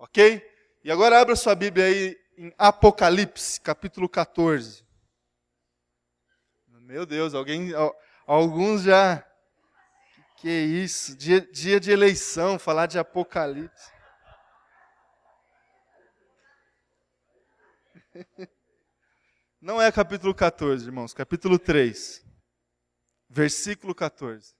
Ok? E agora abra sua Bíblia aí em Apocalipse, capítulo 14. Meu Deus, alguém, alguns já. Que isso? Dia, dia de eleição, falar de Apocalipse. Não é capítulo 14, irmãos, capítulo 3, versículo 14.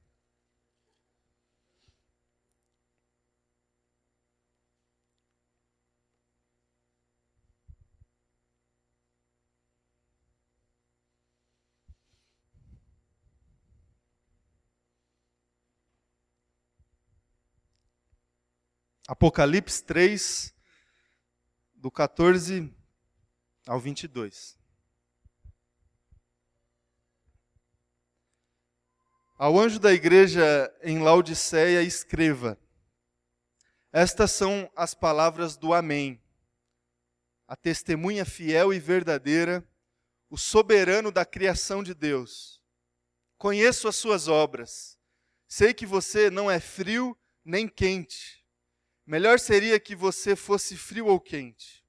Apocalipse 3, do 14 ao 22. Ao anjo da igreja em Laodiceia, escreva: Estas são as palavras do Amém, a testemunha fiel e verdadeira, o soberano da criação de Deus. Conheço as suas obras, sei que você não é frio nem quente. Melhor seria que você fosse frio ou quente.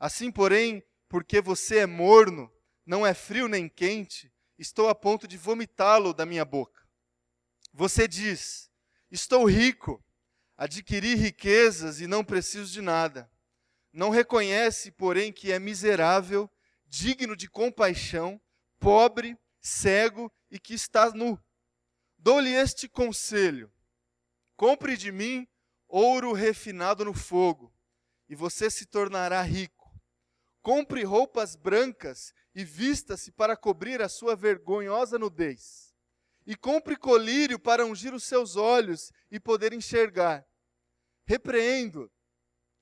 Assim, porém, porque você é morno, não é frio nem quente, estou a ponto de vomitá-lo da minha boca. Você diz: Estou rico, adquiri riquezas e não preciso de nada. Não reconhece, porém, que é miserável, digno de compaixão, pobre, cego e que está nu. Dou-lhe este conselho: compre de mim ouro refinado no fogo, e você se tornará rico. Compre roupas brancas e vista-se para cobrir a sua vergonhosa nudez. E compre colírio para ungir os seus olhos e poder enxergar. Repreendo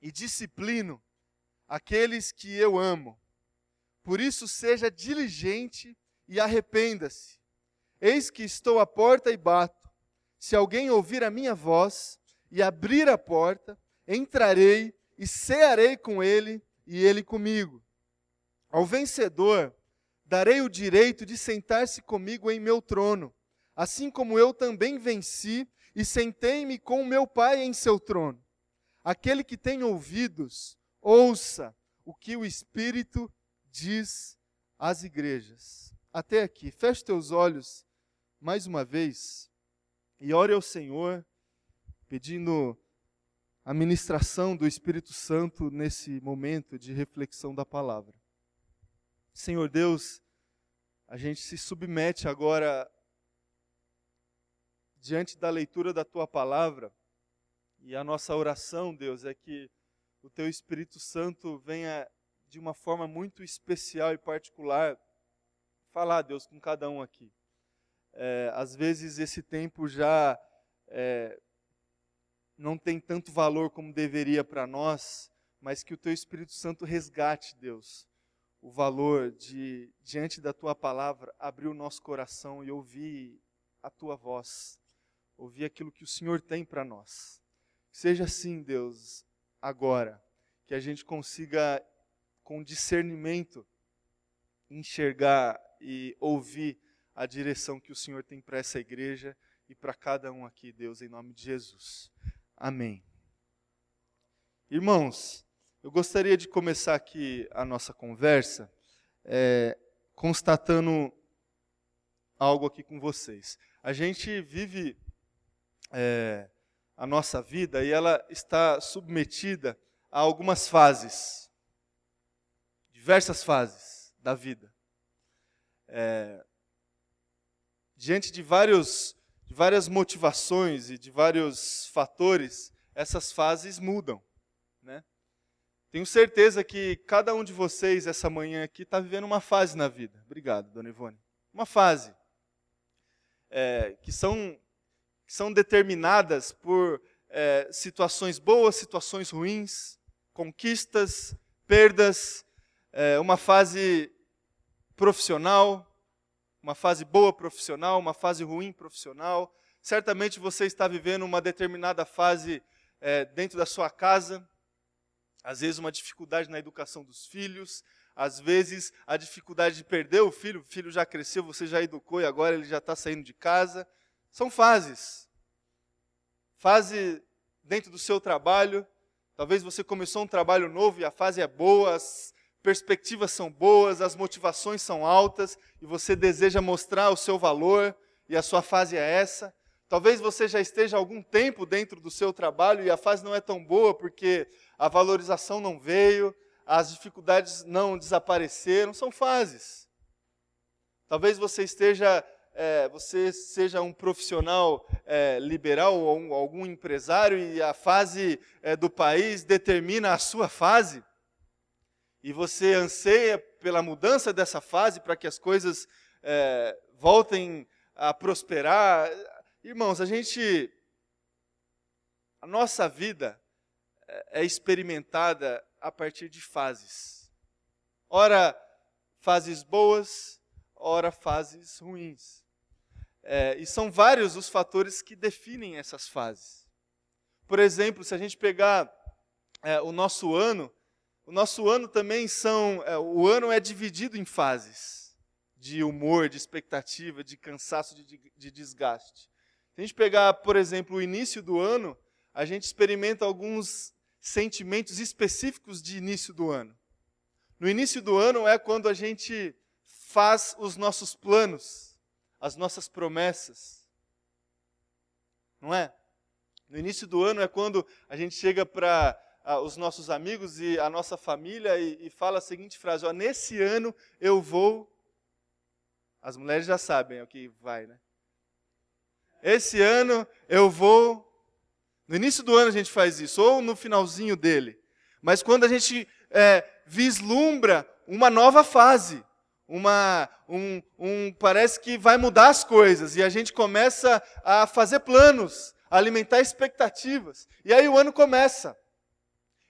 e disciplino aqueles que eu amo. Por isso, seja diligente e arrependa-se. Eis que estou à porta e bato. Se alguém ouvir a minha voz e abrir a porta, entrarei e cearei com ele e ele comigo. Ao vencedor, darei o direito de sentar-se comigo em meu trono, assim como eu também venci e sentei-me com meu Pai em seu trono. Aquele que tem ouvidos, ouça o que o Espírito diz às igrejas. Até aqui, feche teus olhos mais uma vez e ore ao Senhor pedindo a ministração do Espírito Santo nesse momento de reflexão da palavra. Senhor Deus, a gente se submete agora diante da leitura da tua palavra e a nossa oração, Deus, é que o teu Espírito Santo venha de uma forma muito especial e particular falar, Deus, com cada um aqui. É, às vezes esse tempo já é, não tem tanto valor como deveria para nós, mas que o teu Espírito Santo resgate, Deus, o valor de, diante da tua palavra, abrir o nosso coração e ouvir a tua voz, ouvir aquilo que o Senhor tem para nós. Seja assim, Deus, agora, que a gente consiga, com discernimento, enxergar e ouvir a direção que o Senhor tem para essa igreja e para cada um aqui, Deus, em nome de Jesus. Amém. Irmãos, eu gostaria de começar aqui a nossa conversa é, constatando algo aqui com vocês. A gente vive é, a nossa vida e ela está submetida a algumas fases, diversas fases da vida. É, diante de vários de várias motivações e de vários fatores, essas fases mudam. Né? Tenho certeza que cada um de vocês, essa manhã aqui, está vivendo uma fase na vida. Obrigado, dona Ivone. Uma fase. É, que, são, que são determinadas por é, situações boas, situações ruins, conquistas, perdas, é, uma fase profissional, uma fase boa profissional, uma fase ruim profissional. Certamente você está vivendo uma determinada fase é, dentro da sua casa, às vezes uma dificuldade na educação dos filhos, às vezes a dificuldade de perder o filho, o filho já cresceu, você já educou e agora ele já está saindo de casa. São fases. Fase dentro do seu trabalho, Talvez você começou um trabalho novo e a fase é boa, perspectivas são boas, as motivações são altas e você deseja mostrar o seu valor e a sua fase é essa. Talvez você já esteja algum tempo dentro do seu trabalho e a fase não é tão boa porque a valorização não veio, as dificuldades não desapareceram, são fases. Talvez você esteja, é, você seja um profissional é, liberal ou um, algum empresário e a fase é, do país determina a sua fase e você anseia pela mudança dessa fase para que as coisas é, voltem a prosperar. Irmãos, a gente. A nossa vida é, é experimentada a partir de fases. Ora, fases boas, ora, fases ruins. É, e são vários os fatores que definem essas fases. Por exemplo, se a gente pegar é, o nosso ano, o nosso ano também são. É, o ano é dividido em fases de humor, de expectativa, de cansaço, de, de desgaste. Se a gente pegar, por exemplo, o início do ano, a gente experimenta alguns sentimentos específicos de início do ano. No início do ano é quando a gente faz os nossos planos, as nossas promessas. Não é? No início do ano é quando a gente chega para os nossos amigos e a nossa família e, e fala a seguinte frase: ó, nesse ano eu vou. As mulheres já sabem o que vai, né? Esse ano eu vou. No início do ano a gente faz isso, ou no finalzinho dele. Mas quando a gente é, vislumbra uma nova fase, uma, um, um, parece que vai mudar as coisas, e a gente começa a fazer planos, a alimentar expectativas. E aí o ano começa.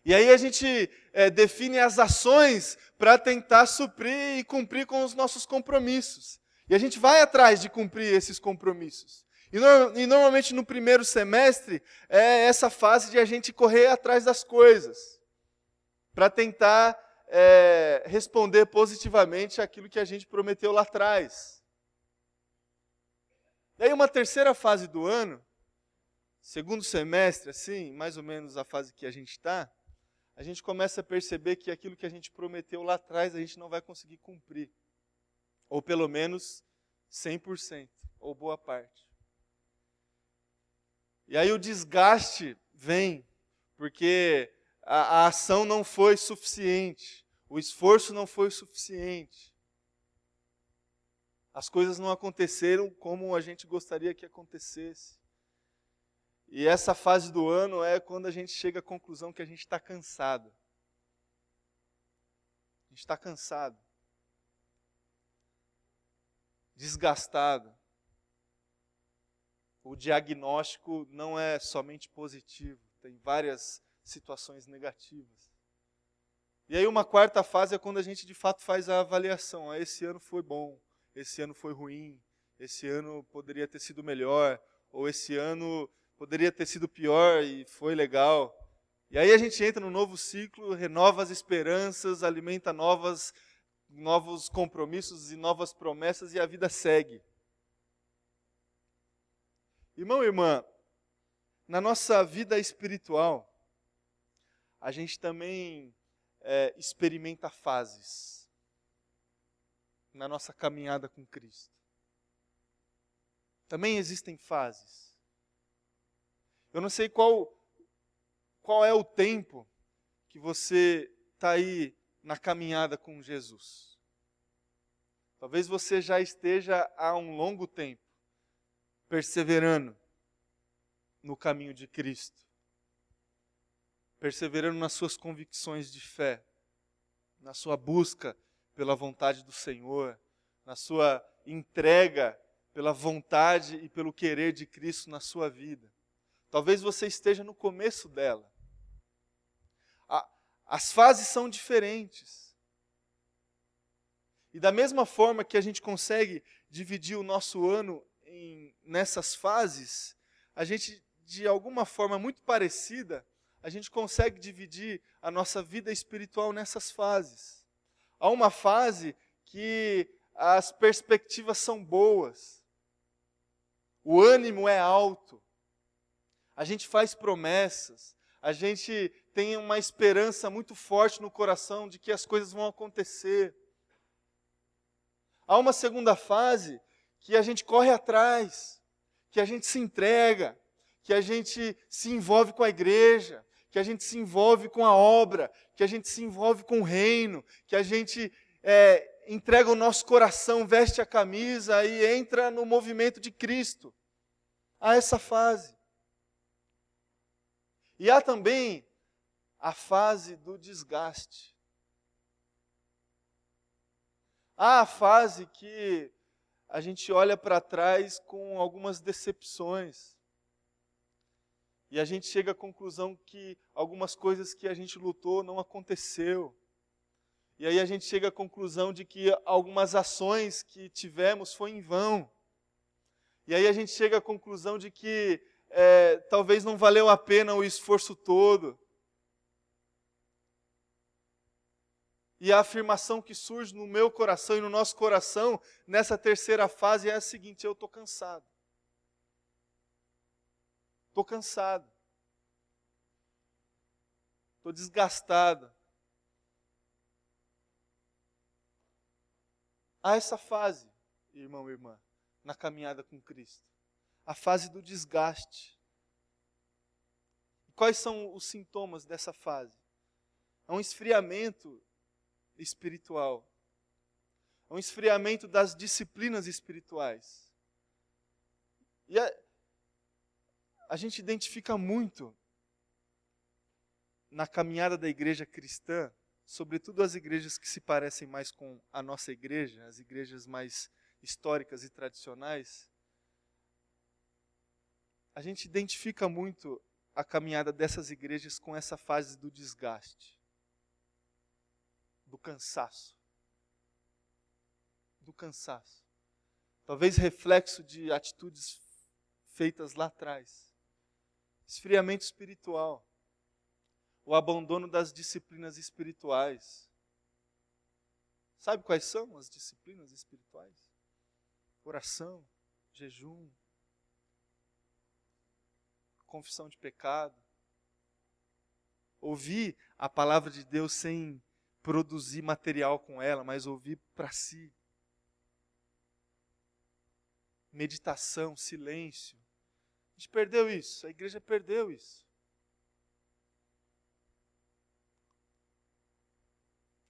E aí a gente é, define as ações para tentar suprir e cumprir com os nossos compromissos. E a gente vai atrás de cumprir esses compromissos. E, no, e normalmente no primeiro semestre é essa fase de a gente correr atrás das coisas, para tentar é, responder positivamente aquilo que a gente prometeu lá atrás. E aí uma terceira fase do ano, segundo semestre, assim, mais ou menos a fase que a gente está, a gente começa a perceber que aquilo que a gente prometeu lá atrás a gente não vai conseguir cumprir. Ou pelo menos 100%, ou boa parte. E aí o desgaste vem, porque a, a ação não foi suficiente, o esforço não foi suficiente. As coisas não aconteceram como a gente gostaria que acontecesse. E essa fase do ano é quando a gente chega à conclusão que a gente está cansado. A gente está cansado. Desgastado. O diagnóstico não é somente positivo, tem várias situações negativas. E aí uma quarta fase é quando a gente de fato faz a avaliação. Ah, esse ano foi bom, esse ano foi ruim, esse ano poderia ter sido melhor, ou esse ano poderia ter sido pior e foi legal. E aí a gente entra no novo ciclo, renova as esperanças, alimenta novas, novos compromissos e novas promessas e a vida segue. Irmão e irmã, na nossa vida espiritual, a gente também é, experimenta fases na nossa caminhada com Cristo. Também existem fases. Eu não sei qual, qual é o tempo que você está aí na caminhada com Jesus. Talvez você já esteja há um longo tempo perseverando no caminho de Cristo, perseverando nas suas convicções de fé, na sua busca pela vontade do Senhor, na sua entrega pela vontade e pelo querer de Cristo na sua vida. Talvez você esteja no começo dela. as fases são diferentes. E da mesma forma que a gente consegue dividir o nosso ano em, nessas fases, a gente, de alguma forma muito parecida, a gente consegue dividir a nossa vida espiritual nessas fases. Há uma fase que as perspectivas são boas, o ânimo é alto, a gente faz promessas, a gente tem uma esperança muito forte no coração de que as coisas vão acontecer. Há uma segunda fase que a gente corre atrás, que a gente se entrega, que a gente se envolve com a igreja, que a gente se envolve com a obra, que a gente se envolve com o reino, que a gente é, entrega o nosso coração, veste a camisa e entra no movimento de Cristo. Há essa fase. E há também a fase do desgaste. Há a fase que a gente olha para trás com algumas decepções. E a gente chega à conclusão que algumas coisas que a gente lutou não aconteceu. E aí a gente chega à conclusão de que algumas ações que tivemos foi em vão. E aí a gente chega à conclusão de que é, talvez não valeu a pena o esforço todo. E a afirmação que surge no meu coração e no nosso coração nessa terceira fase é a seguinte: eu estou cansado. Estou cansado. Estou desgastado. Há essa fase, irmão e irmã, na caminhada com Cristo. A fase do desgaste. Quais são os sintomas dessa fase? É um esfriamento espiritual. É um esfriamento das disciplinas espirituais. E a, a gente identifica muito na caminhada da igreja cristã, sobretudo as igrejas que se parecem mais com a nossa igreja, as igrejas mais históricas e tradicionais, a gente identifica muito a caminhada dessas igrejas com essa fase do desgaste do cansaço. Do cansaço. Talvez reflexo de atitudes feitas lá atrás. Esfriamento espiritual. O abandono das disciplinas espirituais. Sabe quais são as disciplinas espirituais? Oração, jejum, confissão de pecado. Ouvir a palavra de Deus sem produzir material com ela, mas ouvir para si. Meditação, silêncio. A gente perdeu isso, a igreja perdeu isso.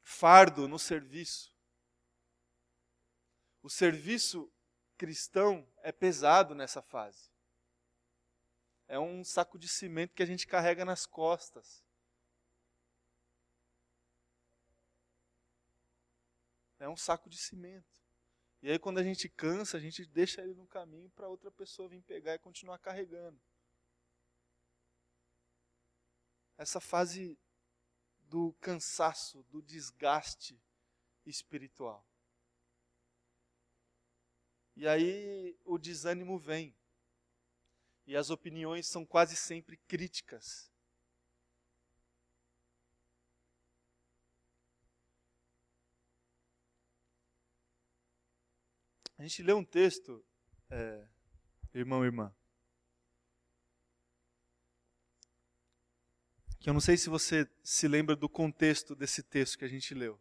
Fardo no serviço. O serviço cristão é pesado nessa fase. É um saco de cimento que a gente carrega nas costas. É um saco de cimento. E aí, quando a gente cansa, a gente deixa ele no caminho para outra pessoa vir pegar e continuar carregando. Essa fase do cansaço, do desgaste espiritual. E aí o desânimo vem. E as opiniões são quase sempre críticas. A gente lê um texto, é, irmão e irmã, que eu não sei se você se lembra do contexto desse texto que a gente leu.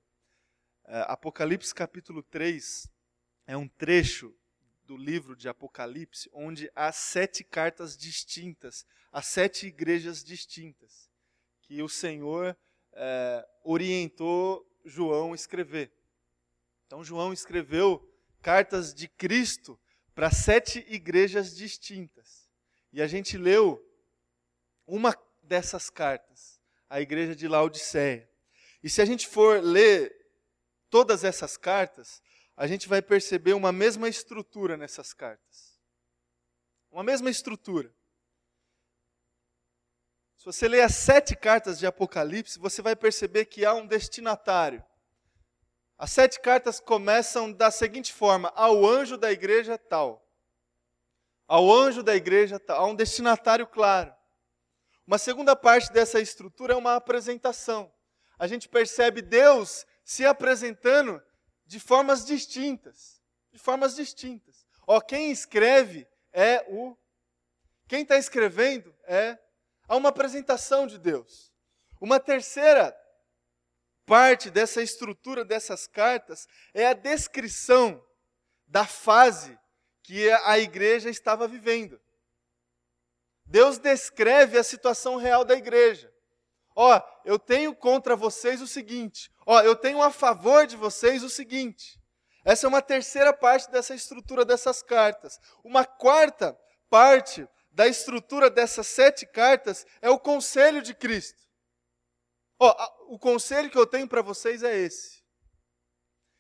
É, Apocalipse capítulo 3 é um trecho do livro de Apocalipse onde há sete cartas distintas, há sete igrejas distintas, que o Senhor é, orientou João a escrever. Então, João escreveu cartas de Cristo para sete igrejas distintas. E a gente leu uma dessas cartas, a igreja de Laodiceia. E se a gente for ler todas essas cartas, a gente vai perceber uma mesma estrutura nessas cartas. Uma mesma estrutura. Se você ler as sete cartas de Apocalipse, você vai perceber que há um destinatário. As sete cartas começam da seguinte forma: ao anjo da igreja tal. Ao anjo da igreja tal. Há um destinatário claro. Uma segunda parte dessa estrutura é uma apresentação. A gente percebe Deus se apresentando de formas distintas. De formas distintas. Ó, quem escreve é o. Quem está escrevendo é. Há uma apresentação de Deus. Uma terceira parte dessa estrutura dessas cartas é a descrição da fase que a igreja estava vivendo. Deus descreve a situação real da igreja. Ó, eu tenho contra vocês o seguinte. Ó, eu tenho a favor de vocês o seguinte. Essa é uma terceira parte dessa estrutura dessas cartas. Uma quarta parte da estrutura dessas sete cartas é o conselho de Cristo. Ó, o conselho que eu tenho para vocês é esse.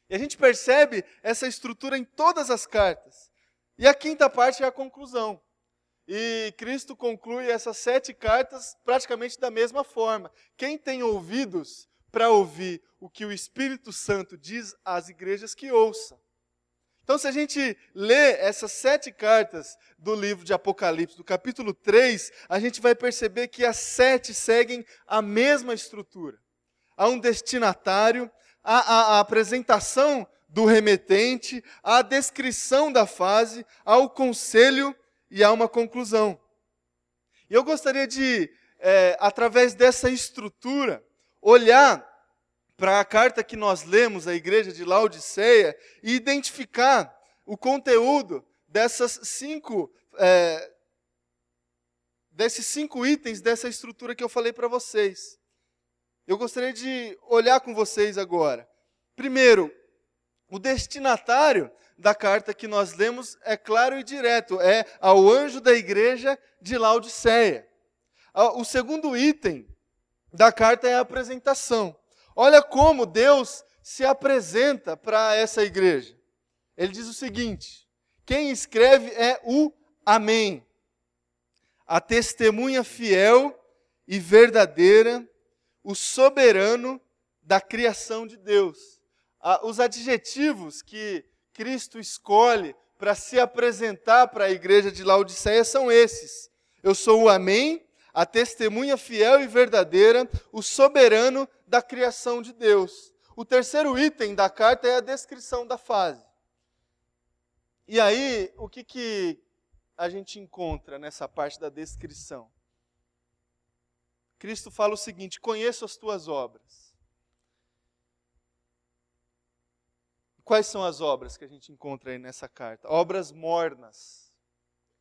E a gente percebe essa estrutura em todas as cartas. E a quinta parte é a conclusão. E Cristo conclui essas sete cartas praticamente da mesma forma. Quem tem ouvidos para ouvir o que o Espírito Santo diz às igrejas, que ouça. Então, se a gente lê essas sete cartas do livro de Apocalipse, do capítulo 3, a gente vai perceber que as sete seguem a mesma estrutura. Há um destinatário, há a, a apresentação do remetente, há a descrição da fase, há o conselho e há uma conclusão. E eu gostaria de, é, através dessa estrutura, olhar para a carta que nós lemos à igreja de Laodiceia e identificar o conteúdo dessas cinco, é, desses cinco itens dessa estrutura que eu falei para vocês. Eu gostaria de olhar com vocês agora. Primeiro, o destinatário da carta que nós lemos é claro e direto, é ao anjo da igreja de Laodiceia. O segundo item da carta é a apresentação. Olha como Deus se apresenta para essa igreja. Ele diz o seguinte: quem escreve é o Amém, a testemunha fiel e verdadeira, o soberano da criação de Deus. Os adjetivos que Cristo escolhe para se apresentar para a igreja de Laodiceia são esses: Eu sou o Amém, a testemunha fiel e verdadeira, o soberano da criação de Deus. O terceiro item da carta é a descrição da fase. E aí, o que, que a gente encontra nessa parte da descrição? Cristo fala o seguinte: conheço as tuas obras. Quais são as obras que a gente encontra aí nessa carta? Obras mornas.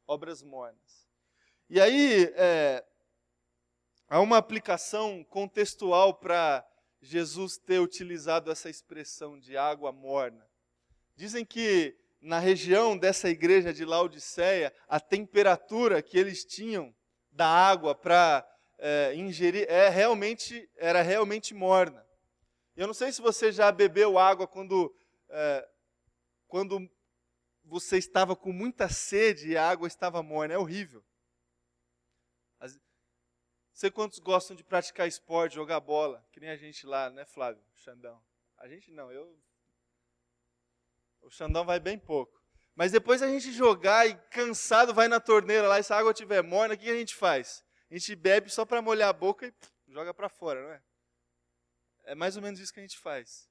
Obras mornas. E aí, é, Há uma aplicação contextual para Jesus ter utilizado essa expressão de água morna. Dizem que na região dessa igreja de Laodiceia, a temperatura que eles tinham da água para é, ingerir é realmente, era realmente morna. Eu não sei se você já bebeu água quando, é, quando você estava com muita sede e a água estava morna. É horrível. Sei quantos gostam de praticar esporte, jogar bola, que nem a gente lá, né, Flávio? Xandão. A gente não, eu. O Xandão vai bem pouco. Mas depois a gente jogar e cansado vai na torneira lá, e se a água estiver morna, o que a gente faz? A gente bebe só para molhar a boca e pff, joga para fora, não é? É mais ou menos isso que a gente faz.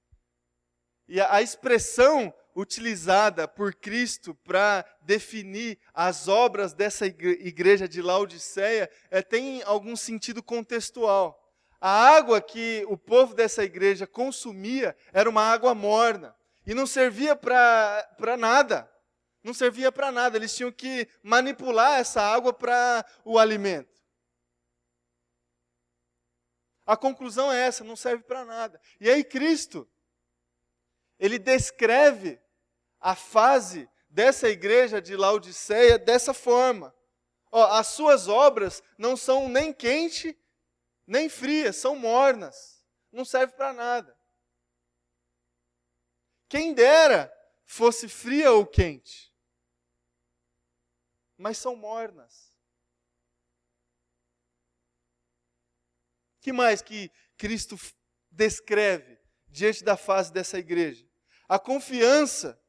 E a, a expressão utilizada por Cristo para definir as obras dessa igreja de Laodiceia é, tem algum sentido contextual. A água que o povo dessa igreja consumia era uma água morna e não servia para nada. Não servia para nada, eles tinham que manipular essa água para o alimento. A conclusão é essa, não serve para nada. E aí Cristo, ele descreve a fase dessa igreja de Laodiceia dessa forma. Ó, as suas obras não são nem quente, nem frias, são mornas. Não serve para nada. Quem dera fosse fria ou quente. Mas são mornas. que mais que Cristo descreve diante da fase dessa igreja? A confiança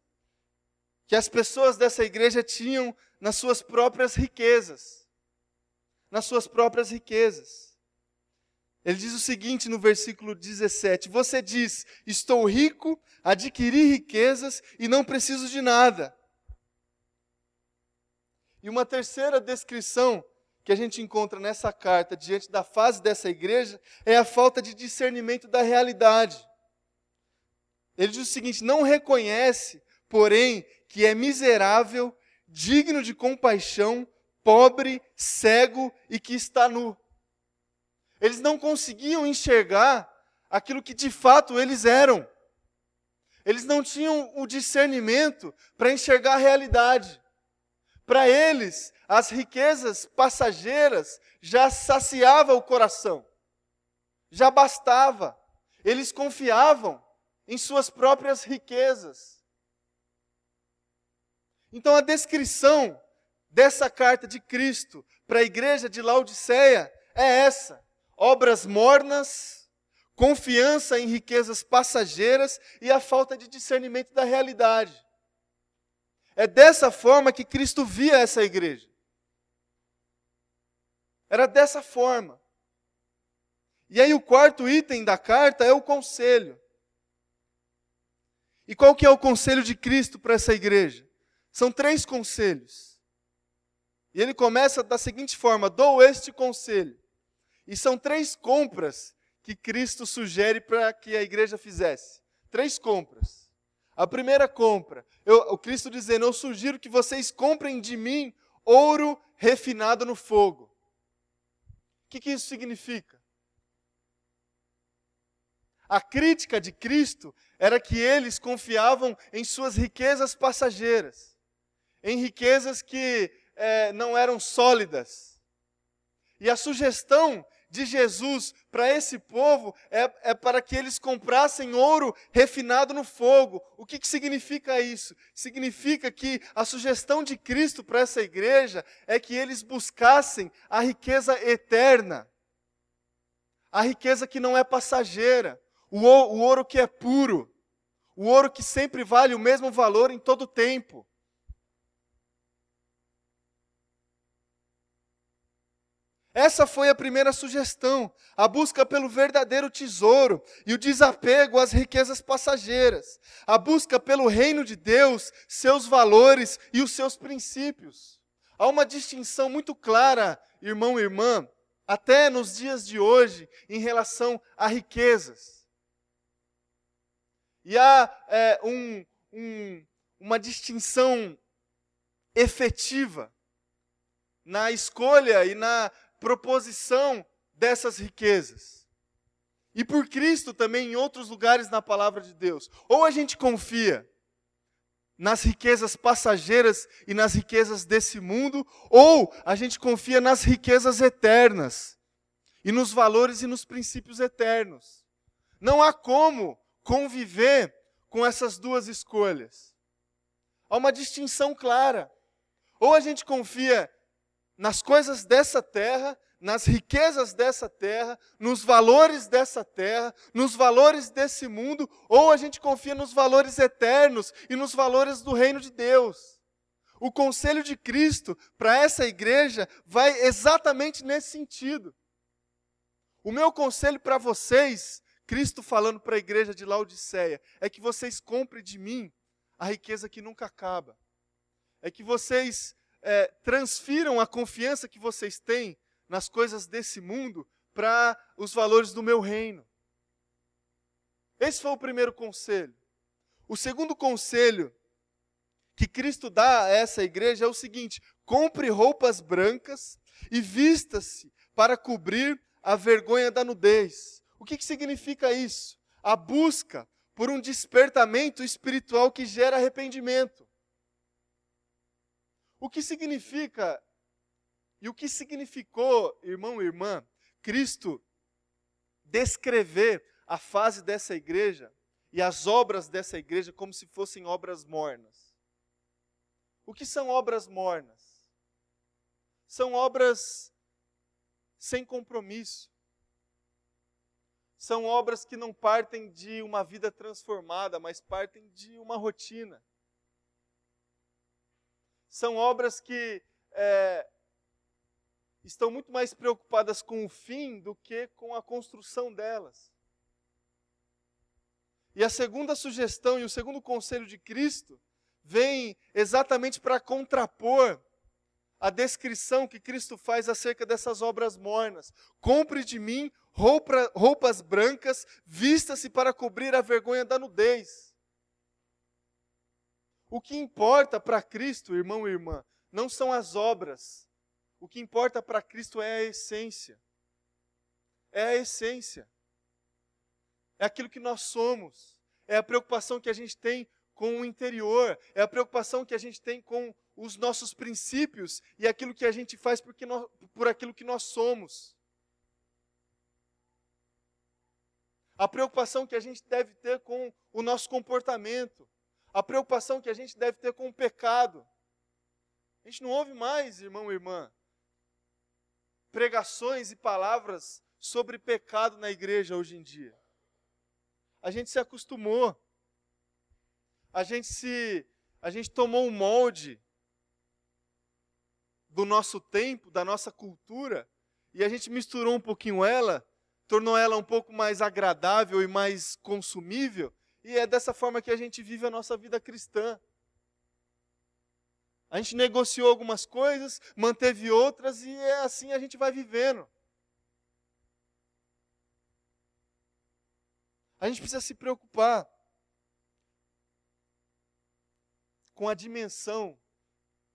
que as pessoas dessa igreja tinham nas suas próprias riquezas. Nas suas próprias riquezas. Ele diz o seguinte no versículo 17: Você diz, Estou rico, adquiri riquezas e não preciso de nada. E uma terceira descrição que a gente encontra nessa carta diante da fase dessa igreja é a falta de discernimento da realidade. Ele diz o seguinte: não reconhece, porém, que é miserável, digno de compaixão, pobre, cego e que está nu. Eles não conseguiam enxergar aquilo que de fato eles eram. Eles não tinham o discernimento para enxergar a realidade. Para eles, as riquezas passageiras já saciava o coração. Já bastava. Eles confiavam em suas próprias riquezas. Então a descrição dessa carta de Cristo para a igreja de Laodiceia é essa: obras mornas, confiança em riquezas passageiras e a falta de discernimento da realidade. É dessa forma que Cristo via essa igreja. Era dessa forma. E aí o quarto item da carta é o conselho. E qual que é o conselho de Cristo para essa igreja? São três conselhos. E ele começa da seguinte forma: dou este conselho. E são três compras que Cristo sugere para que a igreja fizesse. Três compras. A primeira compra, eu, o Cristo dizendo: Eu sugiro que vocês comprem de mim ouro refinado no fogo. O que, que isso significa? A crítica de Cristo era que eles confiavam em suas riquezas passageiras, em riquezas que é, não eram sólidas. E a sugestão de Jesus para esse povo é, é, para que eles comprassem ouro refinado no fogo. O que, que significa isso? Significa que a sugestão de Cristo para essa igreja é que eles buscassem a riqueza eterna, a riqueza que não é passageira, o, o ouro que é puro, o ouro que sempre vale o mesmo valor em todo o tempo. Essa foi a primeira sugestão, a busca pelo verdadeiro tesouro e o desapego às riquezas passageiras, a busca pelo reino de Deus, seus valores e os seus princípios. Há uma distinção muito clara, irmão e irmã, até nos dias de hoje, em relação a riquezas. E há é, um, um, uma distinção efetiva na escolha e na proposição dessas riquezas. E por Cristo também em outros lugares na palavra de Deus. Ou a gente confia nas riquezas passageiras e nas riquezas desse mundo, ou a gente confia nas riquezas eternas e nos valores e nos princípios eternos. Não há como conviver com essas duas escolhas. Há uma distinção clara. Ou a gente confia nas coisas dessa terra, nas riquezas dessa terra, nos valores dessa terra, nos valores desse mundo, ou a gente confia nos valores eternos e nos valores do reino de Deus. O conselho de Cristo para essa igreja vai exatamente nesse sentido. O meu conselho para vocês, Cristo falando para a igreja de Laodiceia, é que vocês comprem de mim a riqueza que nunca acaba. É que vocês é, transfiram a confiança que vocês têm nas coisas desse mundo para os valores do meu reino. Esse foi o primeiro conselho. O segundo conselho que Cristo dá a essa igreja é o seguinte: compre roupas brancas e vista-se para cobrir a vergonha da nudez. O que, que significa isso? A busca por um despertamento espiritual que gera arrependimento. O que significa e o que significou, irmão e irmã, Cristo descrever a fase dessa igreja e as obras dessa igreja como se fossem obras mornas? O que são obras mornas? São obras sem compromisso. São obras que não partem de uma vida transformada, mas partem de uma rotina. São obras que é, estão muito mais preocupadas com o fim do que com a construção delas. E a segunda sugestão e o segundo conselho de Cristo vem exatamente para contrapor a descrição que Cristo faz acerca dessas obras mornas. Compre de mim roupa, roupas brancas, vista-se para cobrir a vergonha da nudez. O que importa para Cristo, irmão e irmã, não são as obras. O que importa para Cristo é a essência. É a essência. É aquilo que nós somos. É a preocupação que a gente tem com o interior. É a preocupação que a gente tem com os nossos princípios e aquilo que a gente faz porque nós, por aquilo que nós somos. A preocupação que a gente deve ter com o nosso comportamento. A preocupação que a gente deve ter com o pecado. A gente não ouve mais, irmão e irmã, pregações e palavras sobre pecado na igreja hoje em dia. A gente se acostumou. A gente se a gente tomou um molde do nosso tempo, da nossa cultura, e a gente misturou um pouquinho ela, tornou ela um pouco mais agradável e mais consumível, e é dessa forma que a gente vive a nossa vida cristã. A gente negociou algumas coisas, manteve outras, e é assim a gente vai vivendo. A gente precisa se preocupar com a dimensão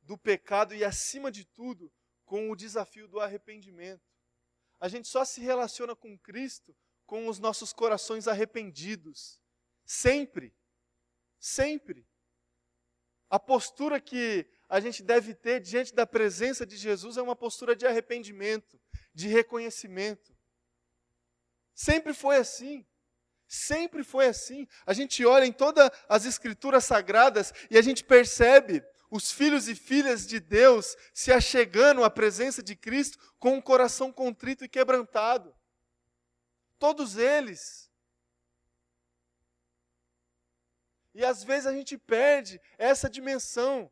do pecado e, acima de tudo, com o desafio do arrependimento. A gente só se relaciona com Cristo com os nossos corações arrependidos. Sempre. Sempre. A postura que a gente deve ter diante da presença de Jesus é uma postura de arrependimento, de reconhecimento. Sempre foi assim. Sempre foi assim. A gente olha em todas as escrituras sagradas e a gente percebe os filhos e filhas de Deus se achegando à presença de Cristo com um coração contrito e quebrantado. Todos eles. E às vezes a gente perde essa dimensão.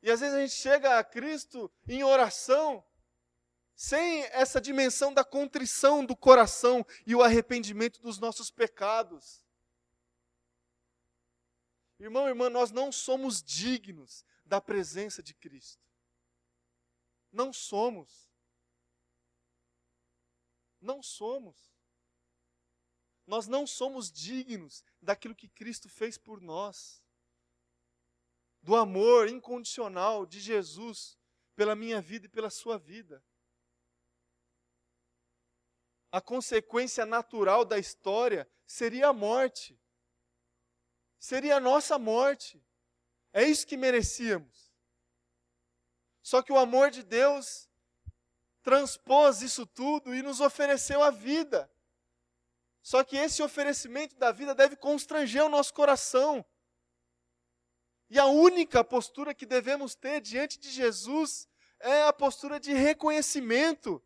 E às vezes a gente chega a Cristo em oração sem essa dimensão da contrição do coração e o arrependimento dos nossos pecados. Irmão, irmã, nós não somos dignos da presença de Cristo. Não somos. Não somos. Nós não somos dignos daquilo que Cristo fez por nós. Do amor incondicional de Jesus pela minha vida e pela sua vida. A consequência natural da história seria a morte seria a nossa morte. É isso que merecíamos. Só que o amor de Deus transpôs isso tudo e nos ofereceu a vida. Só que esse oferecimento da vida deve constranger o nosso coração. E a única postura que devemos ter diante de Jesus é a postura de reconhecimento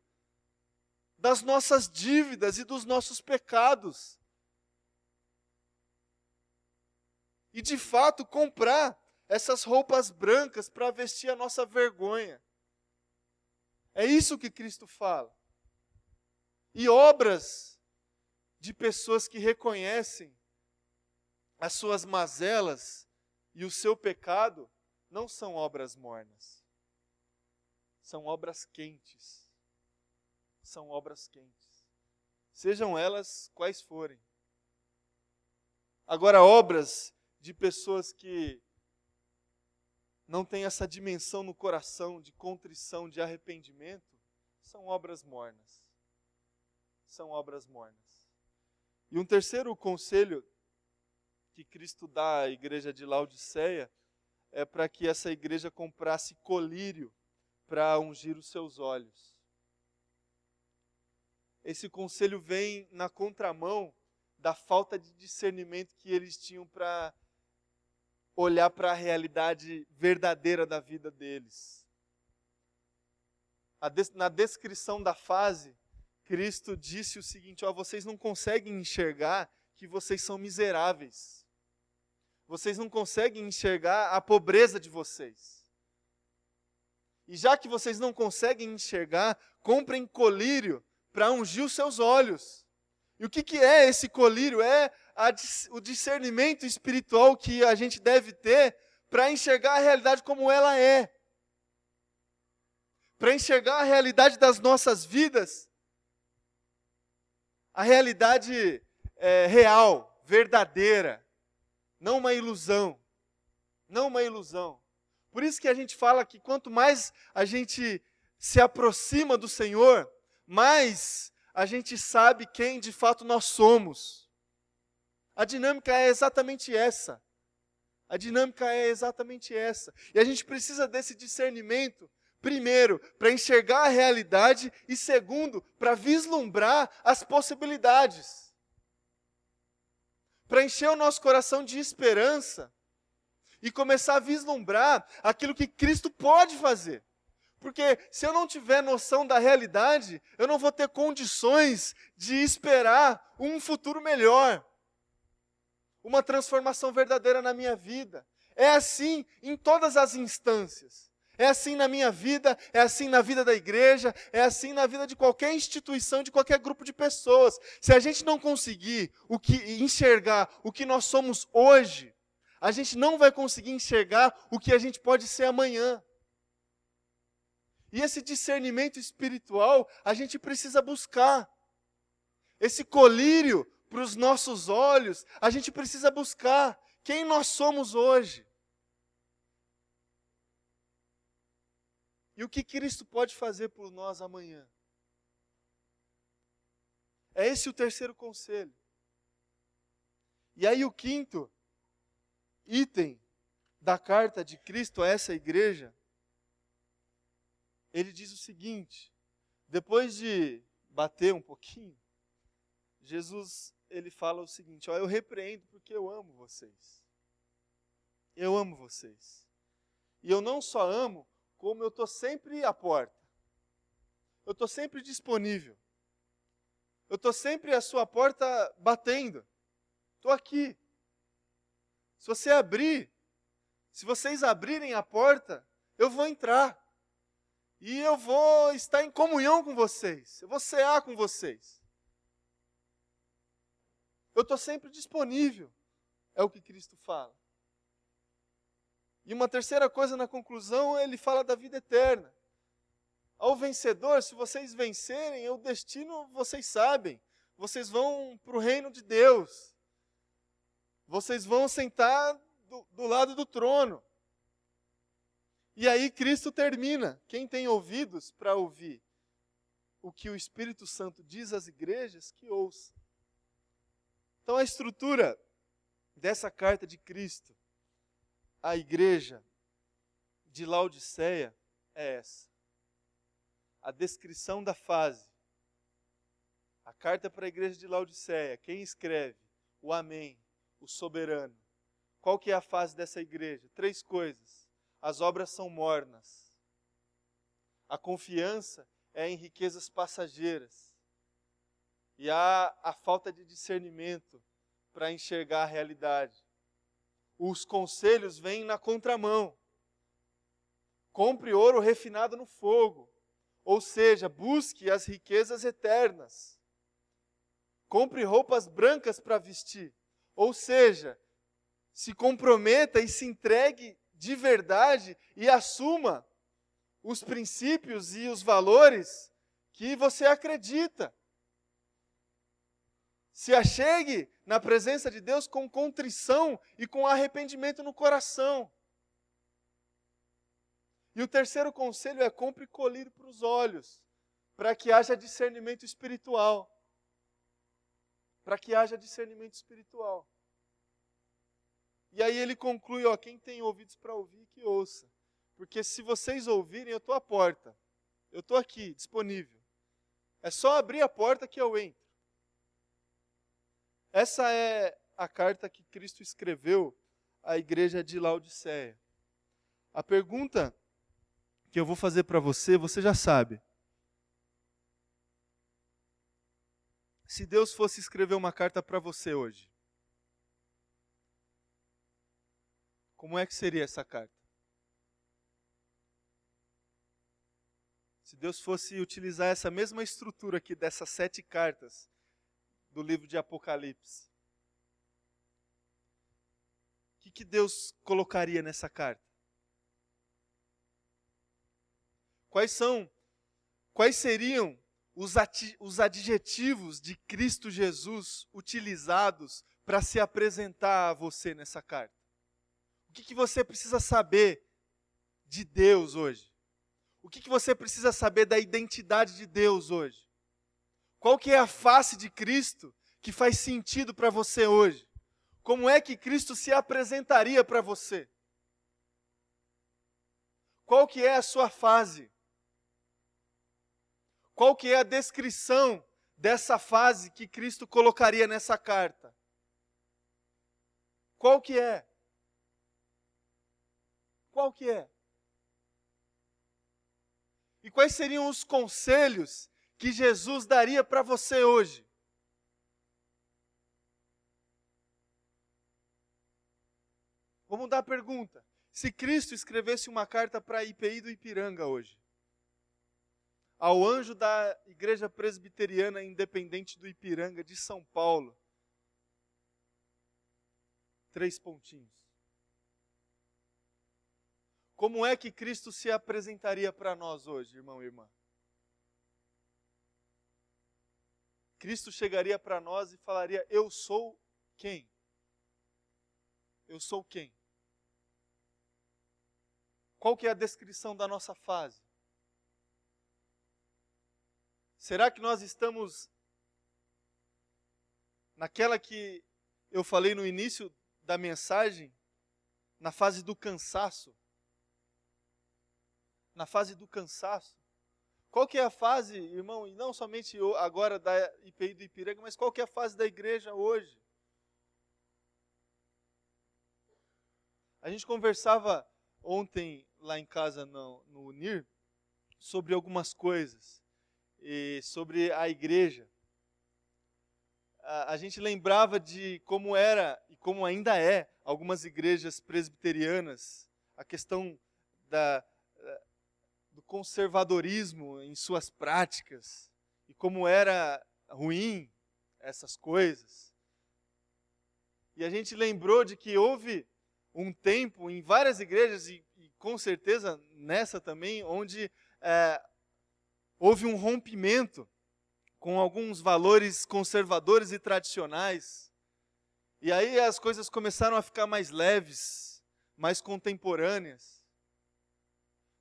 das nossas dívidas e dos nossos pecados. e de fato comprar essas roupas brancas para vestir a nossa vergonha. É isso que Cristo fala. E obras de pessoas que reconhecem as suas mazelas e o seu pecado não são obras mornas. São obras quentes. São obras quentes. Sejam elas quais forem. Agora, obras de pessoas que não têm essa dimensão no coração de contrição, de arrependimento, são obras mornas. São obras mornas. E um terceiro conselho que Cristo dá à igreja de Laodiceia é para que essa igreja comprasse colírio para ungir os seus olhos. Esse conselho vem na contramão da falta de discernimento que eles tinham para olhar para a realidade verdadeira da vida deles. Na descrição da fase, Cristo disse o seguinte: ó, vocês não conseguem enxergar que vocês são miseráveis. Vocês não conseguem enxergar a pobreza de vocês. E já que vocês não conseguem enxergar, comprem colírio para ungir os seus olhos. E o que, que é esse colírio? É a, o discernimento espiritual que a gente deve ter para enxergar a realidade como ela é. para enxergar a realidade das nossas vidas, a realidade é, real, verdadeira, não uma ilusão, não uma ilusão. Por isso que a gente fala que quanto mais a gente se aproxima do Senhor, mais a gente sabe quem de fato nós somos. A dinâmica é exatamente essa. A dinâmica é exatamente essa. E a gente precisa desse discernimento, primeiro, para enxergar a realidade, e segundo, para vislumbrar as possibilidades. Para encher o nosso coração de esperança e começar a vislumbrar aquilo que Cristo pode fazer. Porque se eu não tiver noção da realidade, eu não vou ter condições de esperar um futuro melhor, uma transformação verdadeira na minha vida. É assim em todas as instâncias. É assim na minha vida, é assim na vida da igreja, é assim na vida de qualquer instituição, de qualquer grupo de pessoas. Se a gente não conseguir o que enxergar o que nós somos hoje, a gente não vai conseguir enxergar o que a gente pode ser amanhã. E esse discernimento espiritual a gente precisa buscar. Esse colírio para os nossos olhos, a gente precisa buscar quem nós somos hoje. E o que Cristo pode fazer por nós amanhã? É esse o terceiro conselho. E aí o quinto item da carta de Cristo a essa igreja ele diz o seguinte: depois de bater um pouquinho, Jesus ele fala o seguinte: eu repreendo porque eu amo vocês. Eu amo vocês. E eu não só amo, como eu estou sempre à porta. Eu estou sempre disponível. Eu estou sempre à sua porta batendo. Estou aqui. Se você abrir, se vocês abrirem a porta, eu vou entrar. E eu vou estar em comunhão com vocês. Eu vou cear com vocês. Eu estou sempre disponível. É o que Cristo fala. E uma terceira coisa na conclusão, ele fala da vida eterna. Ao vencedor, se vocês vencerem, o destino vocês sabem. Vocês vão para o reino de Deus. Vocês vão sentar do, do lado do trono. E aí Cristo termina. Quem tem ouvidos para ouvir o que o Espírito Santo diz às igrejas, que ouça. Então a estrutura dessa carta de Cristo à igreja de Laodiceia é essa. A descrição da fase. A carta para a igreja de Laodiceia, quem escreve? O Amém, o soberano. Qual que é a fase dessa igreja? Três coisas as obras são mornas. A confiança é em riquezas passageiras. E há a falta de discernimento para enxergar a realidade. Os conselhos vêm na contramão. Compre ouro refinado no fogo, ou seja, busque as riquezas eternas. Compre roupas brancas para vestir, ou seja, se comprometa e se entregue de verdade e assuma os princípios e os valores que você acredita. Se achegue na presença de Deus com contrição e com arrependimento no coração. E o terceiro conselho é compre colírio para os olhos, para que haja discernimento espiritual. Para que haja discernimento espiritual. E aí ele conclui, ó, quem tem ouvidos para ouvir, que ouça. Porque se vocês ouvirem, eu estou à porta. Eu estou aqui, disponível. É só abrir a porta que eu entro. Essa é a carta que Cristo escreveu à igreja de Laodiceia. A pergunta que eu vou fazer para você, você já sabe. Se Deus fosse escrever uma carta para você hoje, Como é que seria essa carta? Se Deus fosse utilizar essa mesma estrutura aqui dessas sete cartas do livro de Apocalipse, o que, que Deus colocaria nessa carta? Quais são, quais seriam os, os adjetivos de Cristo Jesus utilizados para se apresentar a você nessa carta? O que, que você precisa saber de Deus hoje? O que, que você precisa saber da identidade de Deus hoje? Qual que é a face de Cristo que faz sentido para você hoje? Como é que Cristo se apresentaria para você? Qual que é a sua fase? Qual que é a descrição dessa fase que Cristo colocaria nessa carta? Qual que é? Qual que é? E quais seriam os conselhos que Jesus daria para você hoje? Vou mudar a pergunta. Se Cristo escrevesse uma carta para a IPI do Ipiranga hoje, ao anjo da Igreja Presbiteriana Independente do Ipiranga de São Paulo, três pontinhos. Como é que Cristo se apresentaria para nós hoje, irmão e irmã? Cristo chegaria para nós e falaria: Eu sou quem? Eu sou quem? Qual que é a descrição da nossa fase? Será que nós estamos naquela que eu falei no início da mensagem, na fase do cansaço? Na fase do cansaço. Qual que é a fase, irmão, e não somente agora da IPI do Ipiranga, mas qual que é a fase da igreja hoje? A gente conversava ontem lá em casa no, no Unir sobre algumas coisas e sobre a igreja. A, a gente lembrava de como era e como ainda é algumas igrejas presbiterianas, a questão da, do conservadorismo em suas práticas e como era ruim essas coisas. E a gente lembrou de que houve um tempo em várias igrejas, e, e com certeza nessa também, onde é, houve um rompimento com alguns valores conservadores e tradicionais. E aí as coisas começaram a ficar mais leves, mais contemporâneas.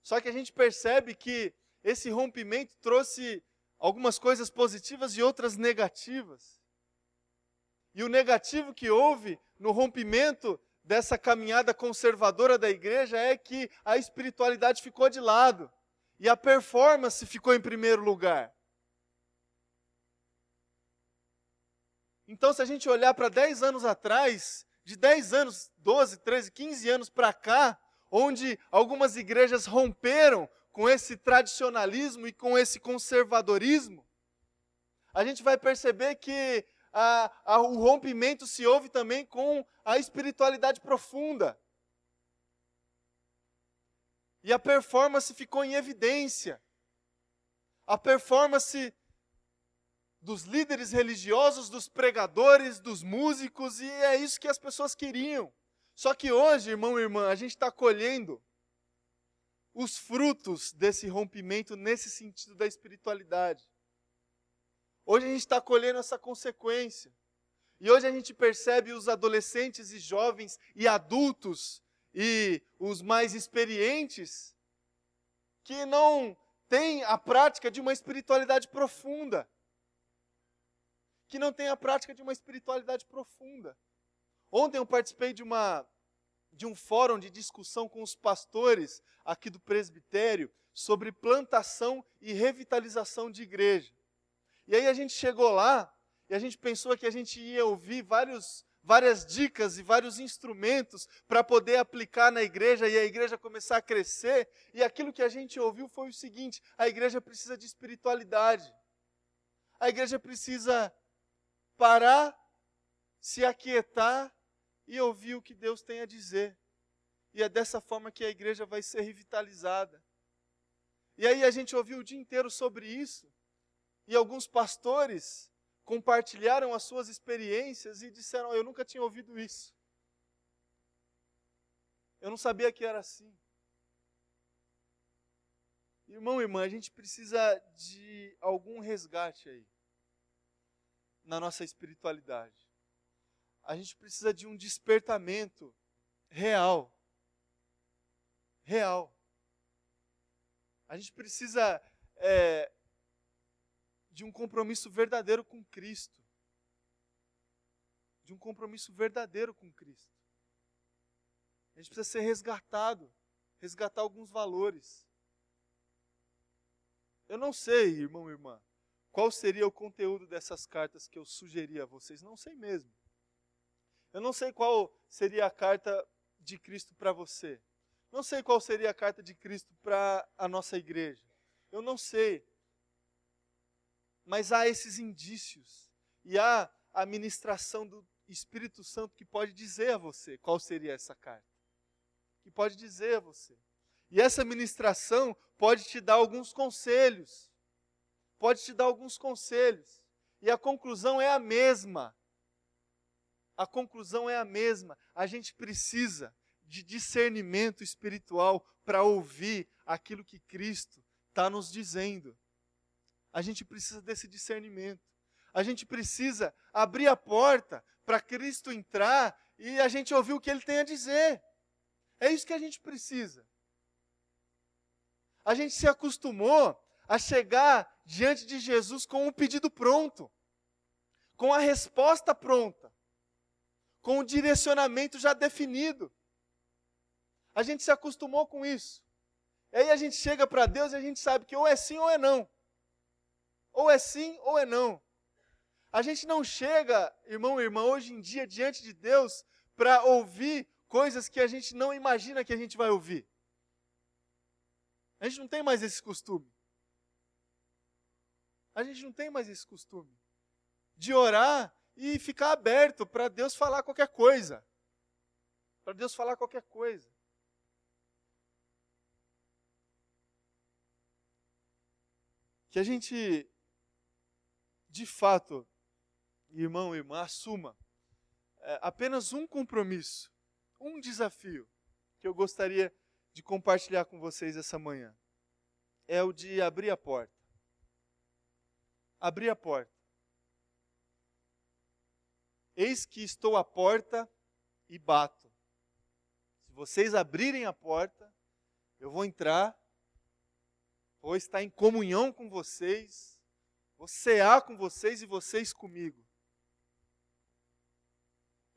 Só que a gente percebe que esse rompimento trouxe algumas coisas positivas e outras negativas. E o negativo que houve no rompimento dessa caminhada conservadora da igreja é que a espiritualidade ficou de lado e a performance ficou em primeiro lugar. Então, se a gente olhar para 10 anos atrás, de 10 anos, 12, 13, 15 anos para cá, onde algumas igrejas romperam com esse tradicionalismo e com esse conservadorismo, a gente vai perceber que a, a, o rompimento se houve também com a espiritualidade profunda. E a performance ficou em evidência. A performance dos líderes religiosos, dos pregadores, dos músicos, e é isso que as pessoas queriam. Só que hoje, irmão e irmã, a gente está colhendo os frutos desse rompimento nesse sentido da espiritualidade. Hoje a gente está colhendo essa consequência. E hoje a gente percebe os adolescentes e jovens e adultos e os mais experientes que não têm a prática de uma espiritualidade profunda. Que não têm a prática de uma espiritualidade profunda. Ontem eu participei de uma de um fórum de discussão com os pastores aqui do presbitério sobre plantação e revitalização de igreja. E aí a gente chegou lá e a gente pensou que a gente ia ouvir vários, várias dicas e vários instrumentos para poder aplicar na igreja e a igreja começar a crescer. E aquilo que a gente ouviu foi o seguinte: a igreja precisa de espiritualidade. A igreja precisa parar, se aquietar e ouvir o que Deus tem a dizer. E é dessa forma que a igreja vai ser revitalizada. E aí a gente ouviu o dia inteiro sobre isso. E alguns pastores compartilharam as suas experiências e disseram: Eu nunca tinha ouvido isso. Eu não sabia que era assim. Irmão, irmã, a gente precisa de algum resgate aí na nossa espiritualidade. A gente precisa de um despertamento real. Real. A gente precisa é, de um compromisso verdadeiro com Cristo. De um compromisso verdadeiro com Cristo. A gente precisa ser resgatado, resgatar alguns valores. Eu não sei, irmão e irmã, qual seria o conteúdo dessas cartas que eu sugeri a vocês. Não sei mesmo. Eu não sei qual seria a carta de Cristo para você. Não sei qual seria a carta de Cristo para a nossa igreja. Eu não sei. Mas há esses indícios. E há a ministração do Espírito Santo que pode dizer a você qual seria essa carta. Que pode dizer a você. E essa ministração pode te dar alguns conselhos. Pode te dar alguns conselhos. E a conclusão é a mesma. A conclusão é a mesma. A gente precisa de discernimento espiritual para ouvir aquilo que Cristo está nos dizendo. A gente precisa desse discernimento. A gente precisa abrir a porta para Cristo entrar e a gente ouvir o que ele tem a dizer. É isso que a gente precisa. A gente se acostumou a chegar diante de Jesus com um pedido pronto, com a resposta pronta, com o direcionamento já definido. A gente se acostumou com isso. E aí a gente chega para Deus e a gente sabe que ou é sim ou é não. Ou é sim ou é não. A gente não chega, irmão e irmã, hoje em dia diante de Deus para ouvir coisas que a gente não imagina que a gente vai ouvir. A gente não tem mais esse costume. A gente não tem mais esse costume de orar e ficar aberto para Deus falar qualquer coisa. Para Deus falar qualquer coisa. que a gente, de fato, irmão e irmã, assuma é, apenas um compromisso, um desafio que eu gostaria de compartilhar com vocês essa manhã. É o de abrir a porta. Abrir a porta. Eis que estou à porta e bato. Se vocês abrirem a porta, eu vou entrar vou estar em comunhão com vocês, vou cear com vocês e vocês comigo.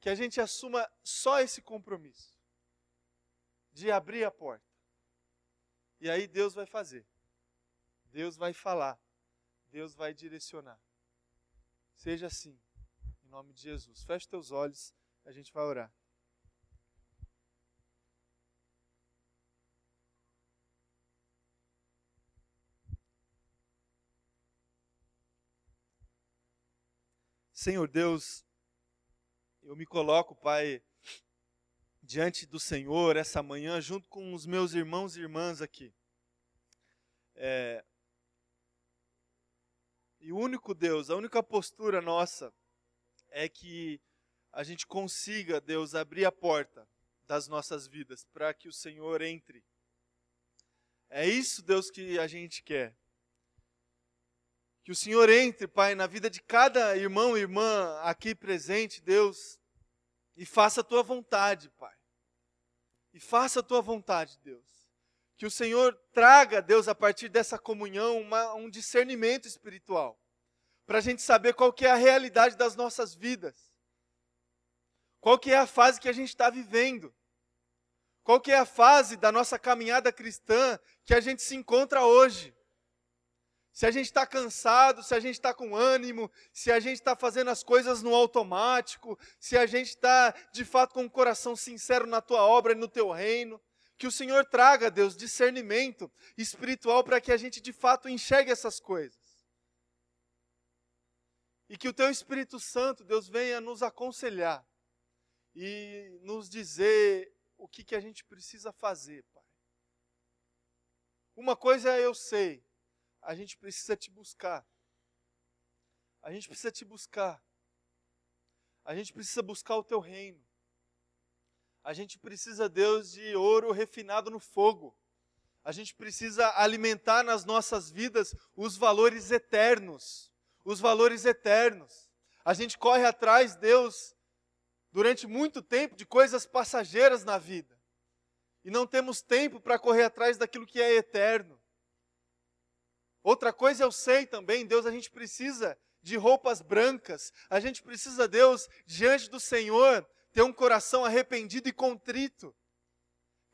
Que a gente assuma só esse compromisso de abrir a porta. E aí Deus vai fazer. Deus vai falar. Deus vai direcionar. Seja assim, em nome de Jesus. Feche teus olhos, a gente vai orar. Senhor Deus, eu me coloco, Pai, diante do Senhor essa manhã, junto com os meus irmãos e irmãs aqui. É, e o único Deus, a única postura nossa é que a gente consiga, Deus, abrir a porta das nossas vidas para que o Senhor entre. É isso, Deus, que a gente quer. Que o Senhor entre, Pai, na vida de cada irmão e irmã aqui presente, Deus, e faça a tua vontade, Pai. E faça a tua vontade, Deus. Que o Senhor traga, Deus, a partir dessa comunhão, uma, um discernimento espiritual. Para a gente saber qual que é a realidade das nossas vidas. Qual que é a fase que a gente está vivendo. Qual que é a fase da nossa caminhada cristã que a gente se encontra hoje se a gente está cansado, se a gente está com ânimo, se a gente está fazendo as coisas no automático, se a gente está de fato com um coração sincero na tua obra e no teu reino. Que o Senhor traga, Deus, discernimento espiritual para que a gente de fato enxergue essas coisas. E que o teu Espírito Santo, Deus, venha nos aconselhar e nos dizer o que, que a gente precisa fazer, Pai. Uma coisa eu sei, a gente precisa te buscar. A gente precisa te buscar. A gente precisa buscar o teu reino. A gente precisa, Deus, de ouro refinado no fogo. A gente precisa alimentar nas nossas vidas os valores eternos. Os valores eternos. A gente corre atrás, Deus, durante muito tempo, de coisas passageiras na vida. E não temos tempo para correr atrás daquilo que é eterno. Outra coisa eu sei também, Deus, a gente precisa de roupas brancas. A gente precisa, Deus, diante do Senhor, ter um coração arrependido e contrito.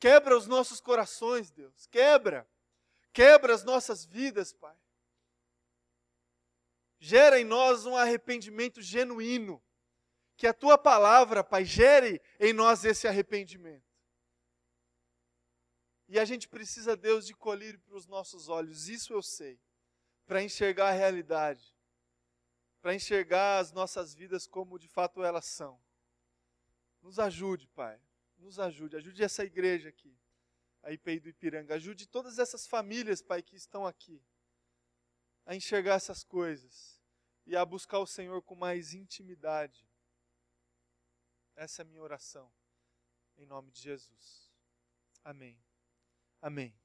Quebra os nossos corações, Deus. Quebra. Quebra as nossas vidas, Pai. Gera em nós um arrependimento genuíno. Que a tua palavra, Pai, gere em nós esse arrependimento. E a gente precisa, Deus, de colírio para os nossos olhos, isso eu sei, para enxergar a realidade, para enxergar as nossas vidas como de fato elas são. Nos ajude, Pai nos ajude, ajude essa igreja aqui, a IPI do Ipiranga, ajude todas essas famílias, Pai, que estão aqui, a enxergar essas coisas e a buscar o Senhor com mais intimidade. Essa é a minha oração, em nome de Jesus. Amém. Amém.